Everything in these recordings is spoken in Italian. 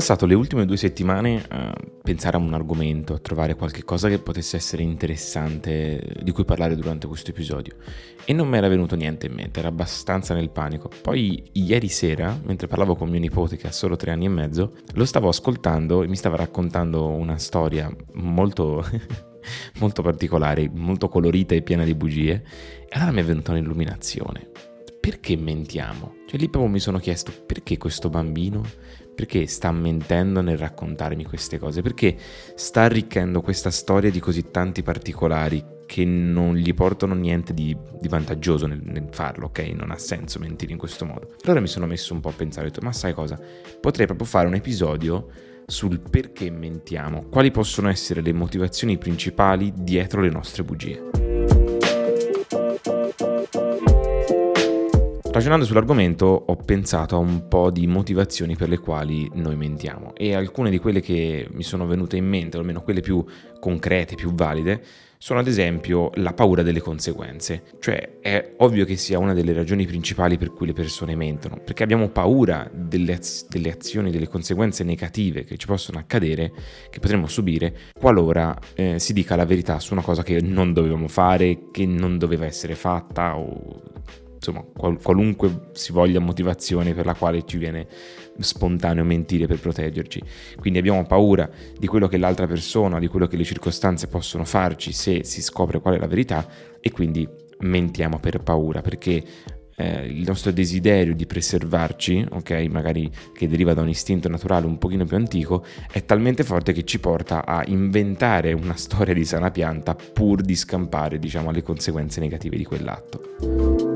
passato le ultime due settimane a pensare a un argomento, a trovare qualche cosa che potesse essere interessante di cui parlare durante questo episodio e non mi era venuto niente in mente, era abbastanza nel panico. Poi ieri sera, mentre parlavo con mio nipote che ha solo tre anni e mezzo, lo stavo ascoltando e mi stava raccontando una storia molto... molto particolare, molto colorita e piena di bugie e allora mi è venuta un'illuminazione. Perché mentiamo? Cioè lì proprio mi sono chiesto perché questo bambino perché sta mentendo nel raccontarmi queste cose? Perché sta arricchendo questa storia di così tanti particolari che non gli portano niente di, di vantaggioso nel, nel, farlo, ok? Non ha senso mentire in questo modo. Allora mi sono messo un po' a pensare, ho detto, ma sai cosa? Potrei proprio fare un episodio sul perché mentiamo, quali possono essere le motivazioni principali dietro le nostre bugie. Ragionando sull'argomento ho pensato a un po' di motivazioni per le quali noi mentiamo e alcune di quelle che mi sono venute in mente, o almeno quelle più concrete, più valide, sono ad esempio la paura delle conseguenze. Cioè è ovvio che sia una delle ragioni principali per cui le persone mentono, perché abbiamo paura delle, az- delle azioni, delle conseguenze negative che ci possono accadere, che potremmo subire, qualora eh, si dica la verità su una cosa che non dovevamo fare, che non doveva essere fatta o insomma, qual- qualunque si voglia motivazione per la quale ci viene spontaneo mentire per proteggerci. Quindi abbiamo paura di quello che l'altra persona, di quello che le circostanze possono farci se si scopre qual è la verità e quindi mentiamo per paura perché eh, il nostro desiderio di preservarci, ok, magari che deriva da un istinto naturale un pochino più antico, è talmente forte che ci porta a inventare una storia di sana pianta pur di scampare, diciamo, alle conseguenze negative di quell'atto.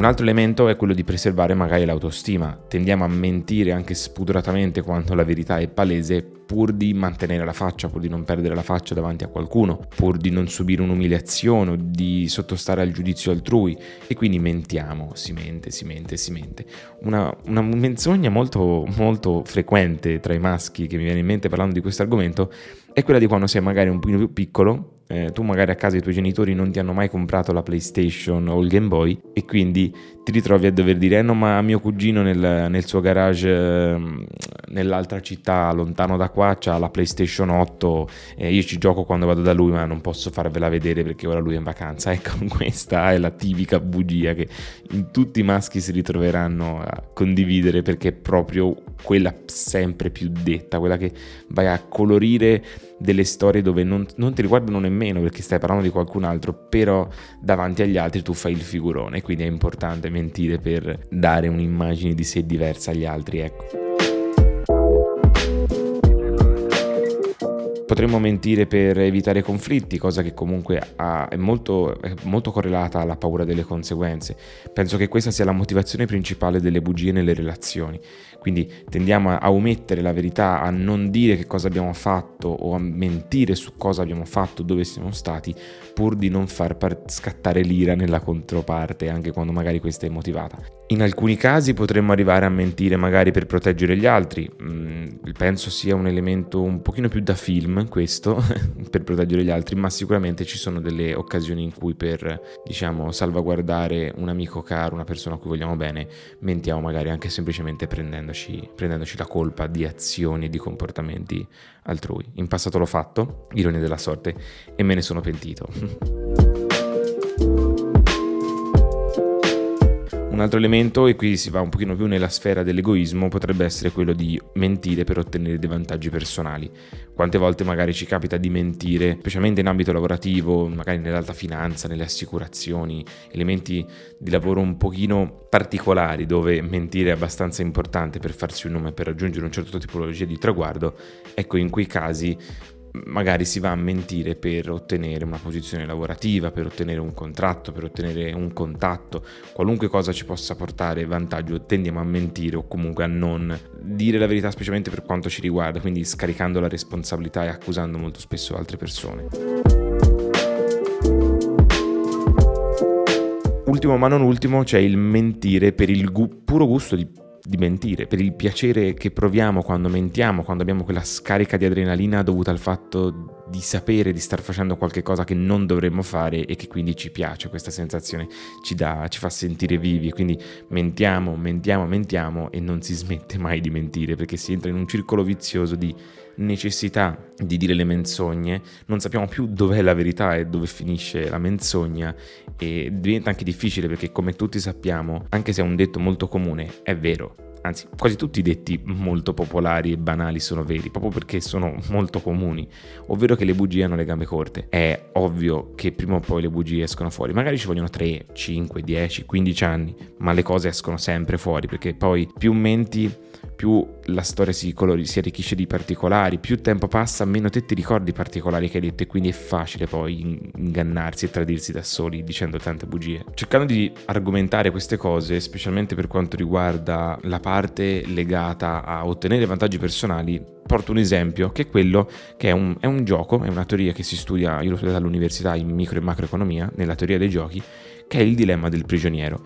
Un altro elemento è quello di preservare magari l'autostima. Tendiamo a mentire anche spudoratamente quando la verità è palese pur di mantenere la faccia, pur di non perdere la faccia davanti a qualcuno, pur di non subire un'umiliazione o di sottostare al giudizio altrui e quindi mentiamo, si mente, si mente, si mente. Una, una menzogna molto, molto frequente tra i maschi che mi viene in mente parlando di questo argomento è quella di quando sei magari un pochino più piccolo eh, tu magari a casa i tuoi genitori non ti hanno mai comprato la PlayStation o il Game Boy e quindi ti ritrovi a dover dire eh no ma mio cugino nel, nel suo garage eh, nell'altra città lontano da qua c'ha la PlayStation 8 e io ci gioco quando vado da lui ma non posso farvela vedere perché ora lui è in vacanza. Ecco questa è la tipica bugia che tutti i maschi si ritroveranno a condividere perché è proprio quella sempre più detta quella che vai a colorire delle storie dove non, non, ti riguardano nemmeno perché stai parlando di qualcun altro, però davanti agli altri tu fai il figurone, quindi è importante mentire per dare un'immagine di sé diversa agli altri, ecco. Potremmo mentire per evitare conflitti, cosa che comunque ha, è, molto, è, molto, correlata alla paura delle conseguenze. Penso che questa sia la motivazione principale delle bugie nelle relazioni. Quindi tendiamo a omettere la verità, a non dire che cosa abbiamo fatto o a mentire su cosa abbiamo fatto, dove siamo stati, pur di non far scattare l'ira nella controparte, anche quando magari questa è motivata. In alcuni casi potremmo arrivare a mentire magari per proteggere gli altri, mm, penso sia un elemento un pochino più da film questo, per proteggere gli altri, ma sicuramente ci sono delle occasioni in cui per, diciamo, salvaguardare un amico caro, una persona a cui vogliamo bene, mentiamo magari anche semplicemente prendendo prendendoci, prendendoci la colpa di azioni e di comportamenti altrui. In passato l'ho fatto, ironia della sorte, e me ne sono pentito. Un altro elemento, e qui si va un pochino più nella sfera dell'egoismo, potrebbe essere quello di mentire per ottenere dei vantaggi personali. Quante volte magari ci capita di mentire, specialmente in ambito lavorativo, magari nell'alta finanza, nelle assicurazioni, elementi di lavoro un pochino particolari dove mentire è abbastanza importante per farsi un nome, per raggiungere un certo tipologia di traguardo. Ecco, in quei casi magari si va a mentire per ottenere una posizione lavorativa, per ottenere un contratto, per ottenere un contatto, qualunque cosa ci possa portare vantaggio, tendiamo a mentire o comunque a non dire la verità specialmente per quanto ci riguarda, quindi scaricando la responsabilità e accusando molto spesso altre persone. Ultimo ma non ultimo c'è il mentire per il gu- puro gusto di di mentire, per il piacere che proviamo quando mentiamo, quando abbiamo quella scarica di adrenalina dovuta al fatto di sapere di star facendo qualcosa che non dovremmo fare e che quindi ci piace, questa sensazione ci, dà, ci fa sentire vivi, quindi mentiamo, mentiamo, mentiamo e non si smette mai di mentire perché si entra in un circolo vizioso di necessità di dire le menzogne, non sappiamo più dov'è la verità e dove finisce la menzogna e diventa anche difficile perché come tutti sappiamo, anche se è un detto molto comune, è vero, anzi quasi tutti i detti molto popolari e banali sono veri, proprio perché sono molto comuni, ovvero che le bugie hanno le gambe corte. È ovvio che prima o poi le bugie escono fuori, magari ci vogliono 3, 5, 10, 15 anni, ma le cose escono sempre fuori, perché poi più menti più la storia si, colori, si arricchisce di particolari, più tempo passa, meno te ti ricordi i particolari che hai detto e quindi è facile poi ingannarsi e tradirsi da soli dicendo tante bugie. Cercando di argomentare queste cose, specialmente per quanto riguarda la parte legata a ottenere vantaggi personali, porto un esempio che è quello che è un, è un gioco, è una teoria che si studia, io lo studio all'università in micro e macroeconomia, nella teoria dei giochi, che è il dilemma del prigioniero.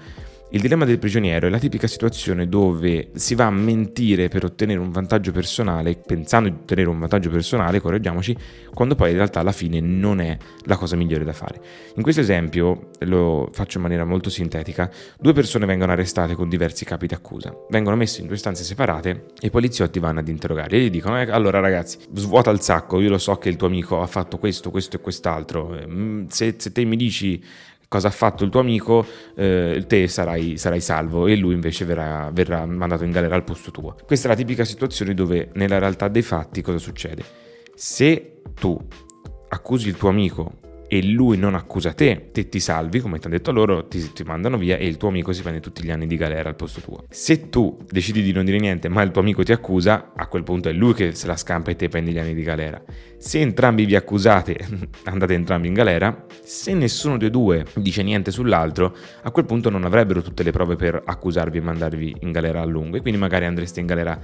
Il dilemma del prigioniero è la tipica situazione dove si va a mentire per ottenere un vantaggio personale, pensando di ottenere un vantaggio personale, correggiamoci, quando poi in realtà alla fine non è la cosa migliore da fare. In questo esempio, lo faccio in maniera molto sintetica, due persone vengono arrestate con diversi capi d'accusa, vengono messe in due stanze separate e i poliziotti vanno ad interrogare e gli dicono eh, allora ragazzi, svuota il sacco, io lo so che il tuo amico ha fatto questo, questo e quest'altro, mm, se, se te mi dici cosa ha fatto il tuo amico, eh, te sarai, sarai, salvo e lui invece verrà, verrà mandato in galera al posto tuo. Questa è la tipica situazione dove nella realtà dei fatti cosa succede? Se tu accusi il tuo amico e lui non accusa te, te ti salvi, come ti hanno detto loro, ti, ti, mandano via e il tuo amico si prende tutti gli anni di galera al posto tuo. Se tu decidi di non dire niente, ma il tuo amico ti accusa, a quel punto è lui che se la scampa e te prendi gli anni di galera. Se entrambi vi accusate, andate entrambi in galera, se nessuno dei due dice niente sull'altro, a quel punto non avrebbero tutte le prove per accusarvi e mandarvi in galera a lungo e quindi magari andreste in galera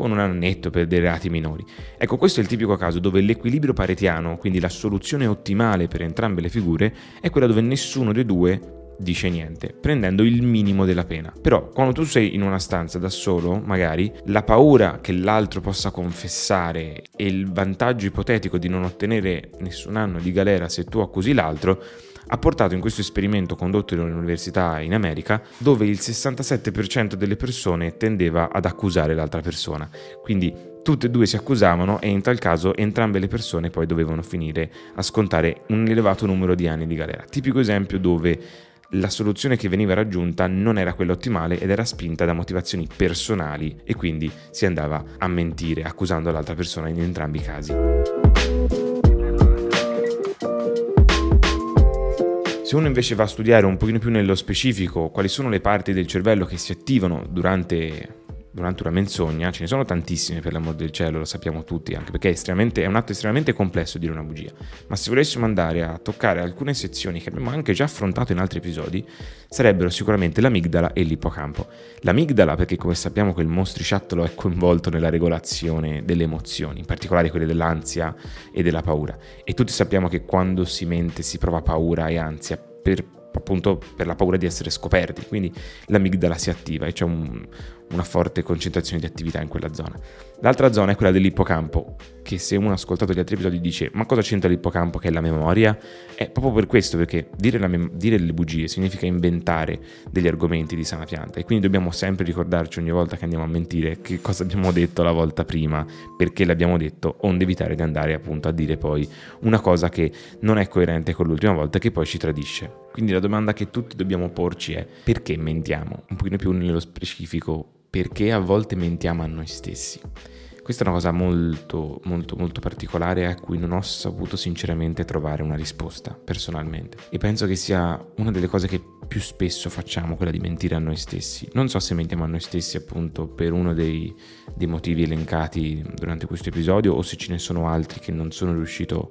con un annetto per dei reati minori. Ecco, questo è il tipico caso dove l'equilibrio paretiano, quindi la soluzione ottimale per entrambe le figure, è quella dove nessuno dei due dice niente, prendendo il minimo della pena. Però quando tu sei in una stanza da solo, magari, la paura che l'altro possa confessare e il vantaggio ipotetico di non ottenere nessun anno di galera se tu accusi l'altro, ha portato in questo esperimento condotto in un'università in America dove il 67% delle persone tendeva ad accusare l'altra persona. Quindi tutte e due si accusavano e in tal caso entrambe le persone poi dovevano finire a scontare un elevato numero di anni di galera. Tipico esempio dove la soluzione che veniva raggiunta non era quella ottimale ed era spinta da motivazioni personali e quindi si andava a mentire accusando l'altra persona in entrambi i casi. Se uno invece va a studiare un pochino più nello specifico quali sono le parti del cervello che si attivano durante durante una menzogna, ce ne sono tantissime per l'amor del cielo, lo sappiamo tutti, anche perché è, è, un atto estremamente complesso dire una bugia, ma se volessimo andare a toccare alcune sezioni che abbiamo anche già affrontato in altri episodi, sarebbero sicuramente l'amigdala e l'ippocampo. L'amigdala perché come sappiamo quel mostriciattolo è coinvolto nella regolazione delle emozioni, in particolare quelle dell'ansia e della paura, e tutti sappiamo che quando si mente si prova paura e ansia per appunto per la paura di essere scoperti, quindi l'amigdala si attiva e c'è un, una forte concentrazione di attività in quella zona. L'altra zona è quella dell'ippocampo, che se uno ha ascoltato gli altri episodi dice ma cosa c'entra l'ippocampo che è la memoria? È proprio per questo, perché dire, mem- dire le bugie significa inventare degli argomenti di sana pianta e quindi dobbiamo sempre ricordarci ogni volta che andiamo a mentire che cosa abbiamo detto la volta prima, perché l'abbiamo detto, onde evitare di andare appunto a dire poi una cosa che non è coerente con l'ultima volta e che poi ci tradisce. Quindi la domanda che tutti dobbiamo porci è perché mentiamo? Un pochino più nello specifico perché a volte mentiamo a noi stessi. Questa è una cosa molto, molto, molto particolare a cui non ho saputo sinceramente trovare una risposta, personalmente. E penso che sia una delle cose che più spesso facciamo, quella di mentire a noi stessi. Non so se mentiamo a noi stessi appunto per uno dei, dei motivi elencati durante questo episodio o se ce ne sono altri che non sono riuscito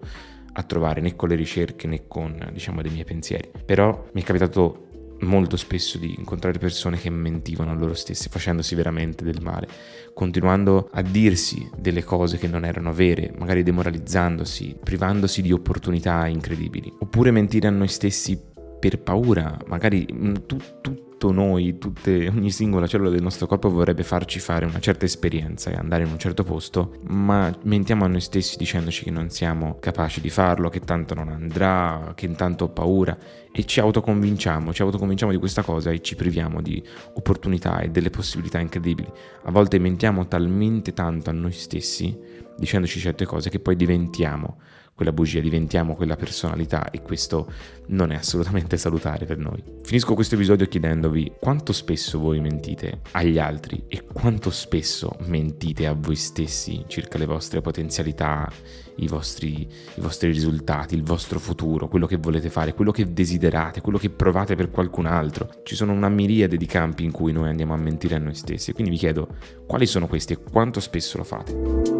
a trovare né con le ricerche né con, diciamo, dei miei pensieri. Però mi è capitato molto spesso di incontrare persone che mentivano a loro stessi, facendosi veramente del male, continuando a dirsi delle cose che non erano vere, magari demoralizzandosi, privandosi di opportunità incredibili, oppure mentire a noi stessi per paura, magari mm, tu, tu tutto noi, tutte, ogni singola cellula del nostro corpo vorrebbe farci fare una certa esperienza e andare in un certo posto, ma mentiamo a noi stessi dicendoci che non siamo capaci di farlo, che tanto non andrà, che intanto ho paura e ci autoconvinciamo, ci autoconvinciamo di questa cosa e ci priviamo di opportunità e delle possibilità incredibili. A volte mentiamo talmente tanto a noi stessi dicendoci certe cose che poi diventiamo quella bugia, diventiamo quella personalità e questo non è assolutamente salutare per noi. Finisco questo episodio chiedendovi quanto spesso voi mentite agli altri e quanto spesso mentite a voi stessi circa le vostre potenzialità, i vostri, i vostri risultati, il vostro futuro, quello che volete fare, quello che desiderate, quello che provate per qualcun altro. Ci sono una miriade di campi in cui noi andiamo a mentire a noi stessi, quindi vi chiedo quali sono questi e quanto spesso lo fate.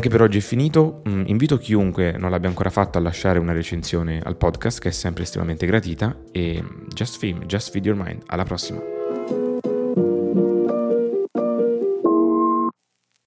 Anche per oggi è finito, mm, invito chiunque non l'abbia ancora fatto a lasciare una recensione al podcast che è sempre estremamente gratita e just film, just feed your mind, alla prossima.